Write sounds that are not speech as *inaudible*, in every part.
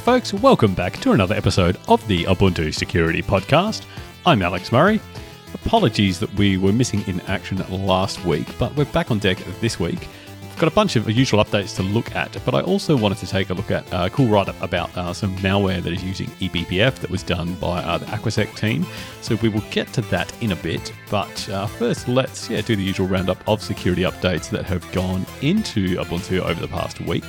folks, welcome back to another episode of the Ubuntu Security Podcast. I'm Alex Murray. Apologies that we were missing in action last week, but we're back on deck this week. We've got a bunch of usual updates to look at, but I also wanted to take a look at a cool write up about uh, some malware that is using eBPF that was done by uh, the Aquasec team. So we will get to that in a bit, but uh, first let's yeah, do the usual roundup of security updates that have gone into Ubuntu over the past week.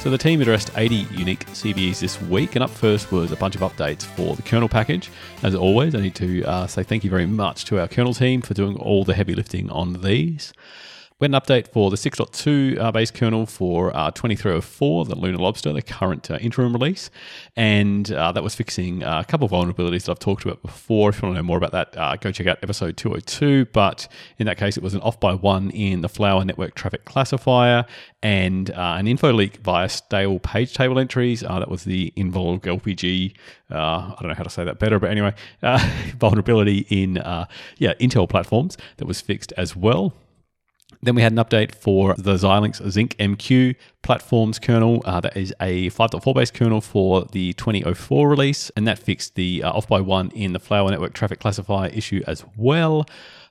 So the team addressed 80 unique CVEs this week, and up first was a bunch of updates for the kernel package. As always, I need to uh, say thank you very much to our kernel team for doing all the heavy lifting on these. We had an update for the 6.2 uh, base kernel for uh, 2304, the Lunar Lobster, the current uh, interim release. And uh, that was fixing uh, a couple of vulnerabilities that I've talked about before. If you want to know more about that, uh, go check out episode 202. But in that case, it was an off by one in the Flower Network Traffic Classifier and an info leak via stale page table entries. that was the Invulg LPG. I don't know how to say that better, but anyway, *laughs* vulnerability in yeah Intel platforms that was fixed as well. Then we had an update for the Xilinx ZynqMP platforms kernel. Uh, that is a 5.4 base kernel for the 2004 release, and that fixed the uh, off by one in the Flower Network traffic classifier issue as well.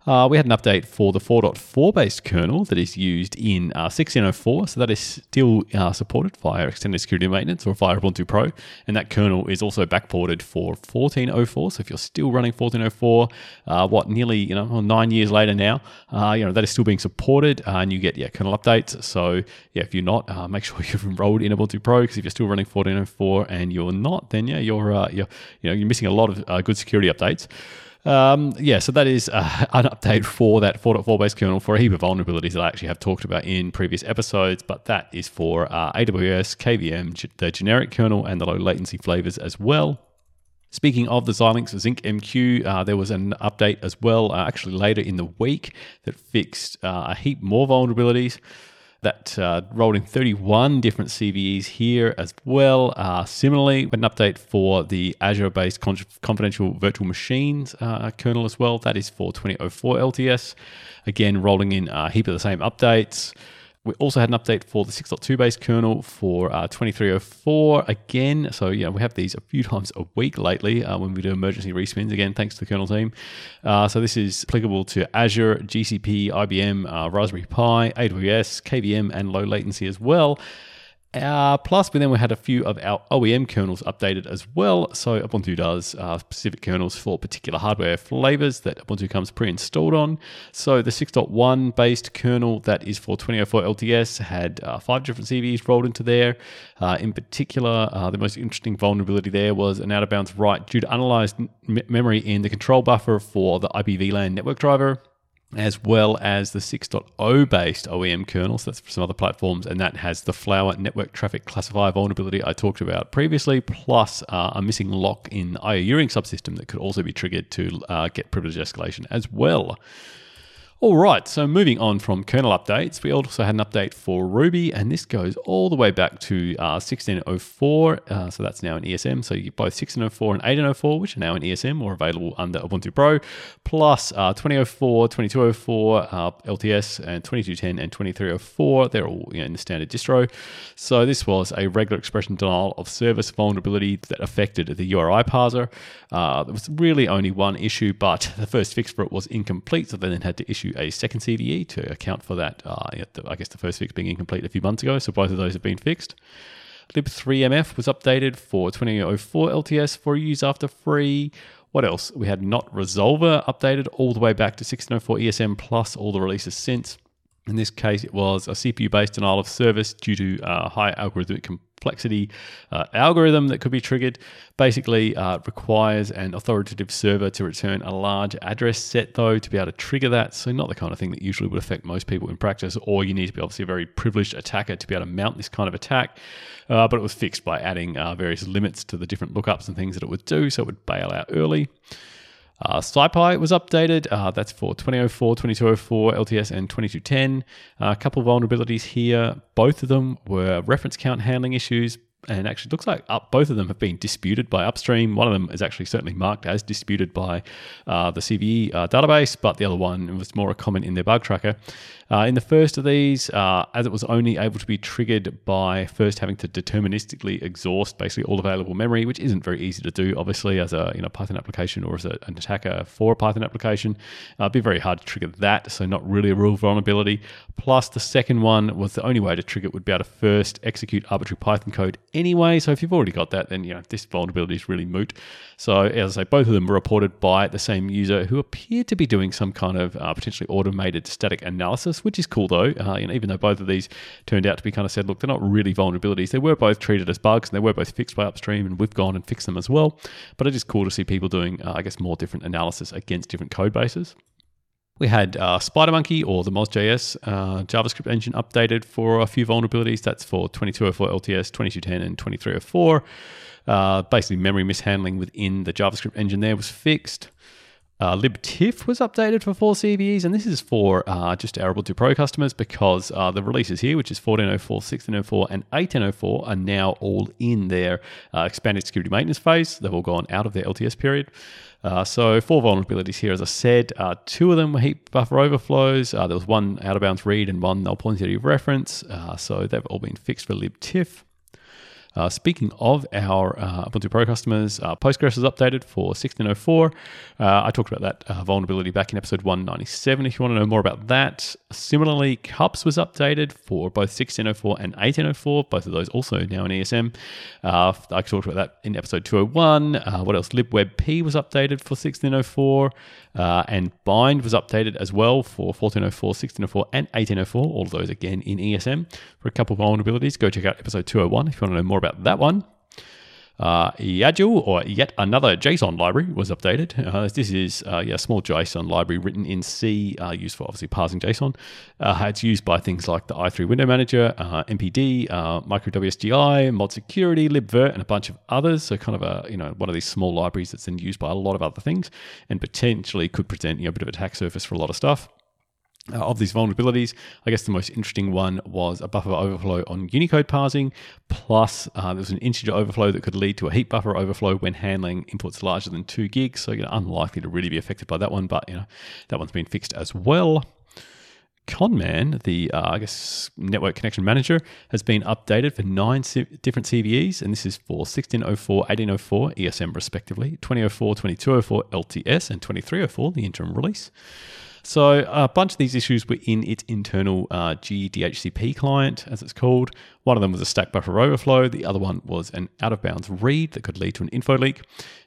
Uh, we had an update for the 4.4 based kernel that is used in uh, 1604. So that is still uh, supported via extended security maintenance or via Ubuntu Pro. And that kernel is also backported for 1404. So if you're still running 1404, uh, what nearly you know nine years later now, uh, you know that is still being supported, uh, and you get yeah kernel updates. So yeah, if you're not, make sure *laughs* you've enrolled in Ubuntu Pro because if you're still running 1404 and you're not, then yeah, you're you're you know you're missing a lot of good security updates. Um, yeah, so that is uh, *laughs* an update for that 4.4 base kernel for a heap of vulnerabilities that I actually have talked about in previous episodes, but that is for uh, AWS, KVM, the generic kernel, and the low latency flavors as well. Speaking of the Xilinx ZynqMP, uh, there was an update as well, uh, actually later in the week, that fixed uh, a heap more vulnerabilities that uh, rolled in 31 different CVEs here as well. Uh, similarly, an update for the Azure based con- confidential virtual machines uh, kernel as well. That is for 2004 LTS. Again, rolling in a heap of the same updates. We also had an update for the 6.2 base kernel for uh, 2304 again. So, yeah, we have these a few *laughs* times a week lately uh, when we do emergency respins, again, thanks to the kernel team. Uh, so, this is applicable to Azure, GCP, IBM, uh, Raspberry Pi, AWS, KVM, and low latency as well. Uh, plus, we then we had a few of our OEM kernels updated as well. So Ubuntu does uh, specific kernels for particular hardware flavors that Ubuntu comes pre-installed on. So the 6.1 based kernel that is for 2004 LTS had uh, five different CVEs rolled into there. Uh, in particular, uh, the most interesting vulnerability there was an out-of-bounds write due to unaliased m- memory in the control buffer for the IPVLAN network driver as well as the 6.0 based OEM kernels. That's for some other platforms, and that has the Flower network traffic classifier vulnerability I talked about previously, plus uh, a missing lock in IO subsystem that could also be triggered to uh, get privilege escalation as well. All right, so moving on from kernel updates, we also had an update for Ruby, and this goes all the way back to uh, 1604. Uh, so that's now in ESM. So you get both 1604 and 1804, which are now in ESM or available under Ubuntu Pro, plus uh, 2004, 2204, uh, LTS, and 2210 and 2304. They're all you know, in the standard distro. So this was a regular expression denial of service vulnerability that affected the URI parser. Uh, there was really only one issue, but the first fix for it was incomplete, so they then had to issue a second CVE to account for that. Uh, I guess the first fix being incomplete a few months ago, so both of those have been fixed. lib3mf was updated for 2004 LTS for use after free. What else? We had Knot Resolver updated all the way back to 1604 ESM plus all the releases since. In this case, it was a CPU based denial of service due to uh, high algorithmic complexity uh, algorithm that could be triggered. Basically, uh, requires an authoritative server to return a large address set, though, to be able to trigger that. So, not the kind of thing that usually would affect most people in practice, or you need to be obviously a very privileged attacker to be able to mount this kind of attack. Uh, but it was fixed by adding uh, various limits to the different lookups and things that it would do, so it would bail out early. Uh, SciPy was updated. Uh, that's for 2004, 2204, LTS, and 2210. Uh, a couple vulnerabilities here. Both of them were reference count handling issues. and actually looks like up, both of them have been disputed by upstream. One of them is actually certainly marked as disputed by uh, the CVE uh, database, but the other one was more a comment in their bug tracker. Uh, in the first of these, uh, as it was only able to be triggered by first having to deterministically exhaust basically all available memory, which isn't very easy to do, obviously, as a you know Python application or as a, an attacker for a Python application. Uh, it'd be very hard to trigger that, so not really a real vulnerability. Plus, the second one was the only way to trigger it would be able to first execute arbitrary Python code anyway. So if you've already got that, then you know this vulnerability is really moot. So as I say, both of them were reported by the same user who appeared to be doing some kind of uh, potentially automated static analysis, which is cool though. Uh, even though both of these turned out to be kind of said, look, they're not really vulnerabilities. They were both treated as bugs and they were both fixed by upstream, and we've gone and fixed them as well. But it is cool to see people doing, uh, I guess, more different analysis against different code bases. We had uh, SpiderMonkey or the mozjs uh, JavaScript engine updated for a few vulnerabilities. That's for 2204 LTS, 2210, and 2304. Uh, basically, memory mishandling within the JavaScript engine there was fixed. Uh, libtiff was updated for four CVEs, and this is for uh, just our Ubuntu Pro customers because uh, the releases here, which is 1404, 1604, and 1804, are now all in their uh, expanded security maintenance phase. They've all gone out of their LTS period. Uh, so four vulnerabilities here, as I said. Uh, two of them were heap buffer overflows. There was one out of bounds read and one null pointer reference. Uh, so they've all been fixed for libtiff. Uh, speaking of our uh, Ubuntu Pro customers, uh, Postgres is updated for 1604. Uh, I talked about that uh, vulnerability back in episode 197 if you want to know more about that. Similarly, Cups was updated for both 1604 and 1804, both of those also now in ESM. Uh, I talked about that in episode 201. what else? libwebp was updated for 1604. Uh, and Bind was updated as well for 1404, 1604, and 1804. All of those again in ESM for a couple of vulnerabilities. Go check out episode 201 if you want to know more about that one. Uh, or yet another JSON library, was updated. Uh, this is uh, yeah, a small JSON library written in C, uh, used for obviously parsing JSON. Uh, it's used by things like the i3 Window Manager, uh, MPD, uh, MicroWSGI, Mod Security, libvirt, and a bunch of others. So kind of a you know one of these small libraries that's then used by a lot of other things, and potentially could present you know, a bit of attack surface for a lot of stuff. Uh, of these vulnerabilities. I guess the most interesting one was a buffer overflow on Unicode parsing, plus uh, there was an integer overflow that could lead to a heap buffer overflow when handling inputs larger than two gigs. So you know, unlikely to really be affected by that one, but you know that one's been fixed as well. ConnMan, the uh, I guess network connection manager, has been updated for nine C- different CVEs, and this is for 1604, 1804 ESM respectively, 2004, 2204 LTS, and 2304 the interim release. So a bunch of these issues were in its internal uh, GDHCP client, as it's called. One of them was a stack buffer overflow. The other one was an out of bounds read that could lead to an info leak.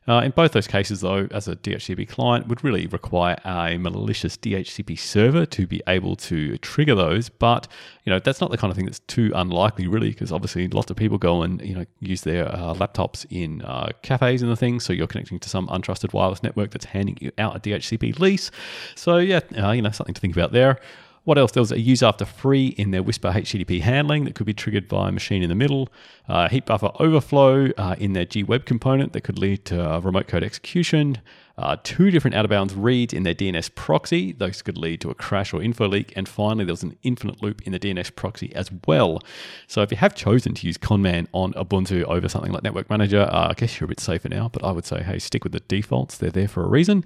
Uh, in both those cases, though, as a DHCP client would really require a malicious DHCP server to be able to trigger those. But you know that's not the kind of thing that's too unlikely, really, because obviously lots of people go and you know use their uh, laptops in uh, cafes and the things. So you're connecting to some untrusted wireless network that's handing you out a DHCP lease. So yeah, uh, you know something to think about there. What else? There was a use after free in their WISPr HTTP handling that could be triggered by a machine in the middle. Uh, heap buffer overflow uh, in their gweb component that could lead to uh, remote code execution. Uh, two different out of bounds reads in their DNS proxy. Those could lead to a crash or info leak. And finally, there was an infinite loop in the DNS proxy as well. So if you have chosen to use ConnMan on Ubuntu over something like Network Manager, uh, I guess you're a bit safer now. But I would say, hey, stick with the defaults. They're there for a reason.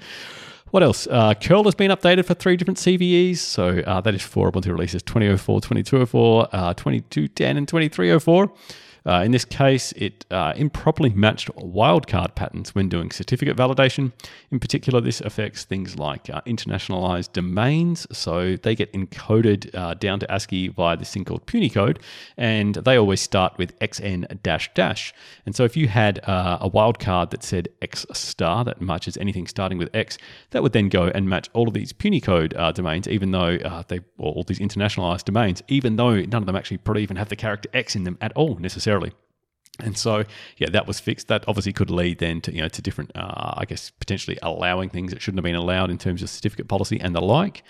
What else? Uh, curl has been updated for three different CVEs. So uh, that is for Ubuntu releases 2004, 2204, uh, 2210, and 2304. Uh, in this case, it uh, improperly matched wildcard patterns when doing certificate validation. In particular, this affects things like uh, internationalized domains. So they get encoded uh, down to ASCII via this thing called Punycode, and they always start with xn dash dash. And so if you had uh, a wildcard that said x star, that matches anything starting with x, that would then go and match all of these Punycode domains, even though they, all these internationalized domains, even though none of them actually probably even have the character x in them at all necessarily And so, yeah, that was fixed. That obviously could lead then to you know to different, uh, I guess, potentially allowing things that shouldn't have been allowed in terms of certificate policy and the like.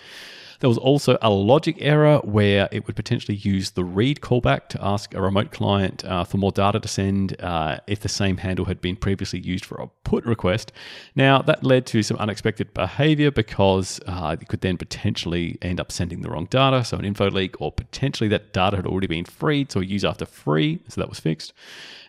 There was also a logic error where it would potentially use the read callback to ask a remote client uh, for more data to send uh, if the same handle had been previously used for a put request. Now, that led to some unexpected behavior because uh, it could then potentially end up sending the wrong data, so an info leak, or potentially that data had already been freed, so use after free, so that was fixed.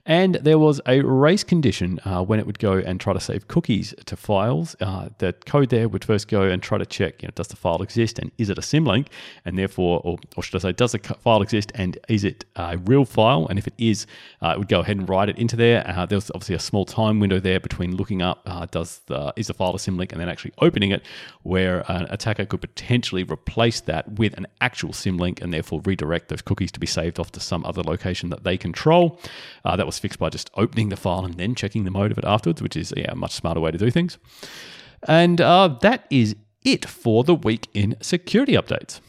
And there was a race condition uh, when it would go and try to save cookies to files. Uh, the code there would first go and try to check, you know, does the file exist and is it a symlink? And therefore, or, or should I say, does the file exist and is it a real file? And if it is, uh, it would go ahead and write it into there. Uh, there was obviously a small time window there between looking up uh, does the is the file a symlink and then actually opening it, where an attacker could potentially replace that with an actual symlink and therefore redirect those cookies to be saved off to some other location that they control. Uh, that was fixed by just opening the file and then checking the mode of it afterwards, which is yeah, a much smarter way to do things. And uh, that is it for the week in security updates.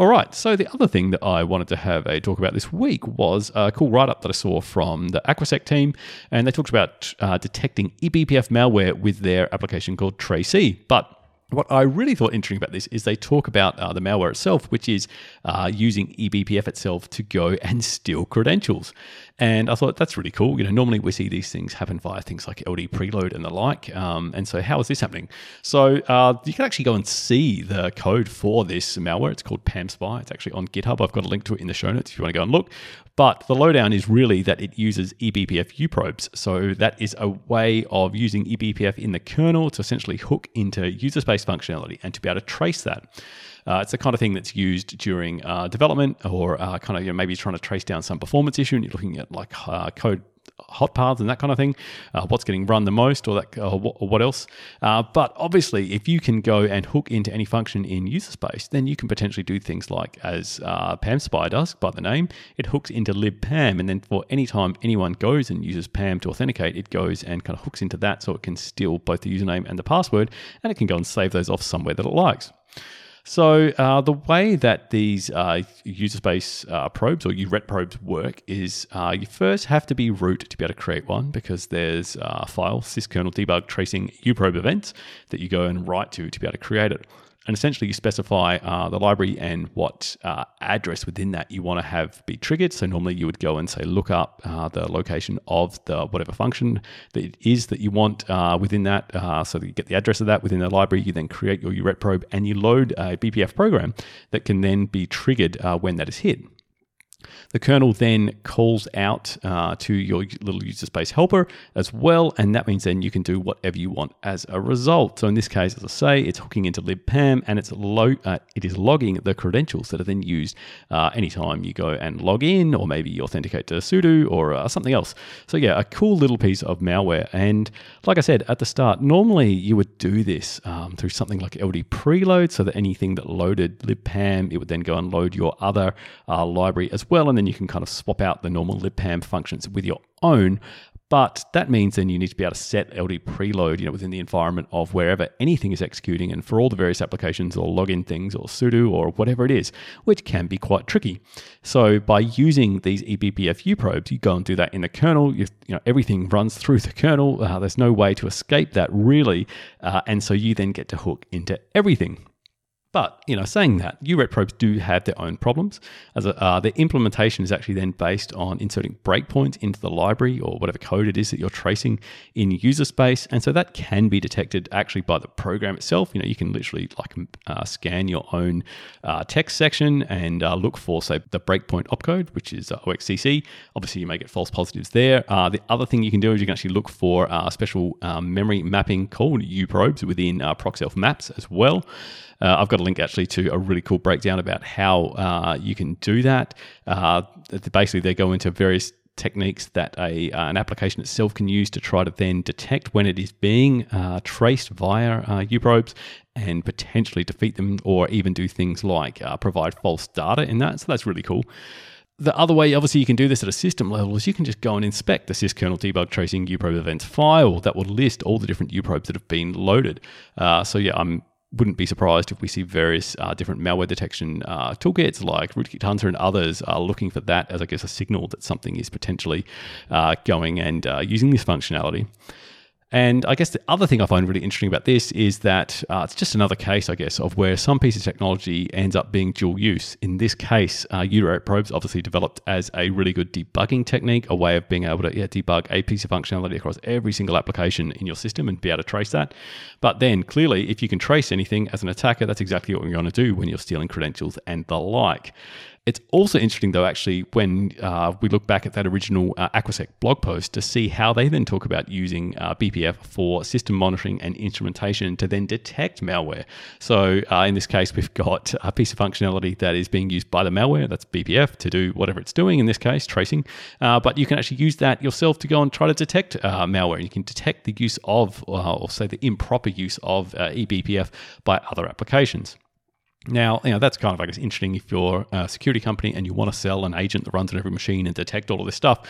All right, so the other thing that I wanted to have a talk about this week was a cool write up that I saw from the Aquasec team, and they talked about uh, detecting eBPF malware with their application called Tracee. But what I really thought interesting about this is they talk about uh, the malware itself, which is uh, using eBPF itself to go and steal credentials. And I thought that's really cool. You know, normally we see these things happen via things like LD preload and the like. Um, and so, how is this happening? So, uh, you can actually go and see the code for this malware. It's called PamSpy. It's actually on GitHub. I've got a link to it in the show notes if you want to go and look. But the lowdown is really that it uses eBPF uprobes. So that is a way of using eBPF in the kernel to essentially hook into user space functionality and to be able to trace that. Uh, it's the kind of thing that's used during uh, development or uh, kind of you know, maybe trying to trace down some performance issue and you're looking at like uh, code hot paths and that kind of thing, uh, what's getting run the most or that or what else. Uh, but obviously, if you can go and hook into any function in user space, then you can potentially do things like as uh, PamSpy does by the name, it hooks into libpam, and then for any time anyone goes and uses Pam to authenticate, it goes and kind of hooks into that so it can steal both the username and the password, and it can go and save those off somewhere that it likes. So uh, the way that these uh, user space uh, probes or URET probes work is uh, you first have to be root to be able to create one because there's a file syskernel debug tracing uprobe events that you go and write to to be able to create it. And essentially, you specify uh, the library and what uh, address within that you want to have be triggered. So normally, you would go and say look up uh, the location of the whatever function that it is that you want uh, within that. Uh, so that you get the address of that within the library. You then create your URET probe and you load a BPF program that can then be triggered uh, when that is hit. The kernel then calls out uh, to your little user space helper as well, and that means then you can do whatever you want as a result. So in this case, as I say, it's hooking into libpam and it's lo- uh, it is logging the credentials that are then used uh, anytime you go and log in, or maybe you authenticate to sudo or uh, something else. So yeah, a cool little piece of malware. And like I said at the start, normally you would do this um, through something like LD preload, so that anything that loaded libpam, it would then go and load your other uh, library as well, and then you can kind of swap out the normal libpam functions with your own. But that means then you need to be able to set LD preload, you know, within the environment of wherever anything is executing and for all the various applications or login things or sudo or whatever it is, which can be quite tricky. So by using these eBPF probes, you go and do that in the kernel. You, you know, everything runs through the kernel. Uh, there's no way to escape that really. Uh, and so you then get to hook into everything. But you know, saying that, URET probes do have their own problems. As uh, their implementation is actually then based on inserting breakpoints into the library or whatever code it is that you're tracing in user space, and so that can be detected actually by the program itself. You know, you can literally like uh, scan your own uh, text section and uh, look for, say, the breakpoint opcode, which is uh, OXCC. Obviously, you may get false positives there. Uh, the other thing you can do is you can actually look for a special um, memory mapping called uprobes within ProcSelf maps as well. I've got a link actually to a really cool breakdown about how uh, you can do that. Uh, basically, they go into various techniques that a, uh, an application itself can use to try to then detect when it is being uh, traced via uh, uprobes and potentially defeat them or even do things like uh, provide false data in that. So that's really cool. The other way, obviously, you can do this at a system level is you can just go and inspect the syskernel debug tracing uprobe events file that will list all the different uprobes that have been loaded. Uh, so yeah, I'm wouldn't be surprised if we see various uh, different malware detection uh, toolkits like Rootkit Hunter and others are looking for that as, I guess, a signal that something is potentially uh, going and uh, using this functionality. And I guess the other thing I find really interesting about this is that uh, it's just another case, I guess, of where some piece of technology ends up being dual use. In this case, uh, probes obviously developed as a really good debugging technique, a way of being able to yeah, debug a piece of functionality across every single application in your system and be able to trace that. But then clearly, if you can trace anything as an attacker, that's exactly what you're going to do when you're stealing credentials and the like. It's also interesting, though, actually, when uh, we look back at that original uh, Aquasec blog post to see how they then talk about using uh, BPF for system monitoring and instrumentation to then detect malware. So, uh, in this case, we've got a piece of functionality that is being used by the malware, that's BPF, to do whatever it's doing, in this case, tracing. Uh, but you can actually use that yourself to go and try to detect uh, malware. You can detect the use of, or say, the improper use of eBPF by other applications. Now, you know, that's kind of, I guess, interesting if you're a security company and you want to sell an agent that runs on every machine and detect all of this stuff.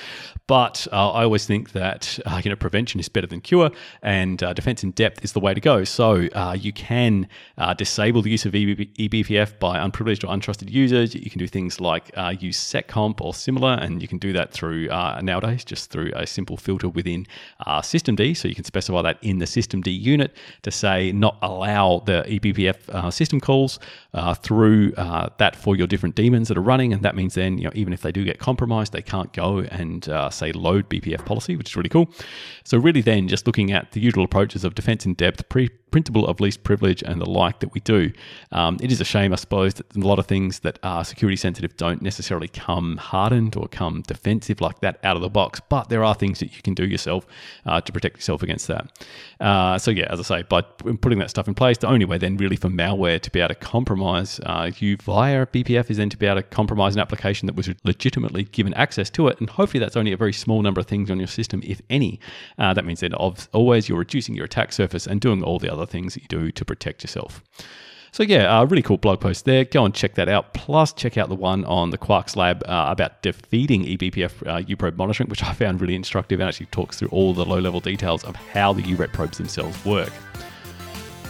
But uh, I always think that, uh, you know, prevention is better than cure and uh, defense in depth is the way to go. So uh, you can uh, disable the use of eBPF by unprivileged or untrusted users. You can do things like uh, use seccomp or similar, and you can do that through nowadays just through a simple filter within systemd. So you can specify that in the systemd unit to say not allow the eBPF system calls uh, through uh, that for your different daemons that are running. And that means then, you know, even if they do get compromised, they can't go and uh, say load BPF policy, which is really cool. So really then just looking at the usual approaches of defense in depth, pre printable of least privilege and the like that we do. Um, it is a shame, I suppose, that a lot of things that are security sensitive don't necessarily come hardened or come defensive like that out of the box, but there are things that you can do yourself uh, to protect yourself against that. Uh, so, yeah, as I say, by putting that stuff in place, the only way then really for malware to be able to compromise uh, you via BPF is then to be able to compromise an application that was legitimately given access to it. And hopefully that's only a very small number of things on your system, if any. Uh, that means that always you're reducing your attack surface and doing all the other other things that you do to protect yourself. So yeah, a really cool blog post there. Go and check that out. Plus, check out the one on the Quarkslab uh, about defeating eBPF uh, UProbe monitoring, which I found really instructive and actually talks through all the low-level details of how the URET probes themselves work.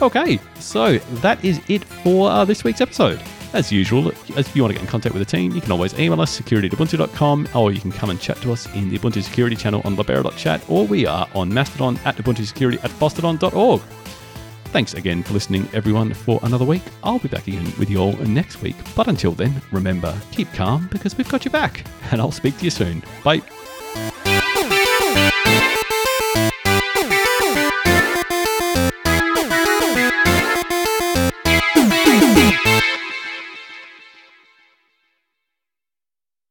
Okay, so that is it for uh, this week's episode. As usual, if you want to get in contact with the team, you can always email us security.ubuntu.com or you can come and chat to us in the Ubuntu Security channel on libera.chat or we are on Mastodon at Ubuntu Security at fosstodon.org. Thanks again for listening, everyone, for another week. I'll be back again with you all next week. But until then, remember, keep calm because we've got your back. And I'll speak to you soon. Bye.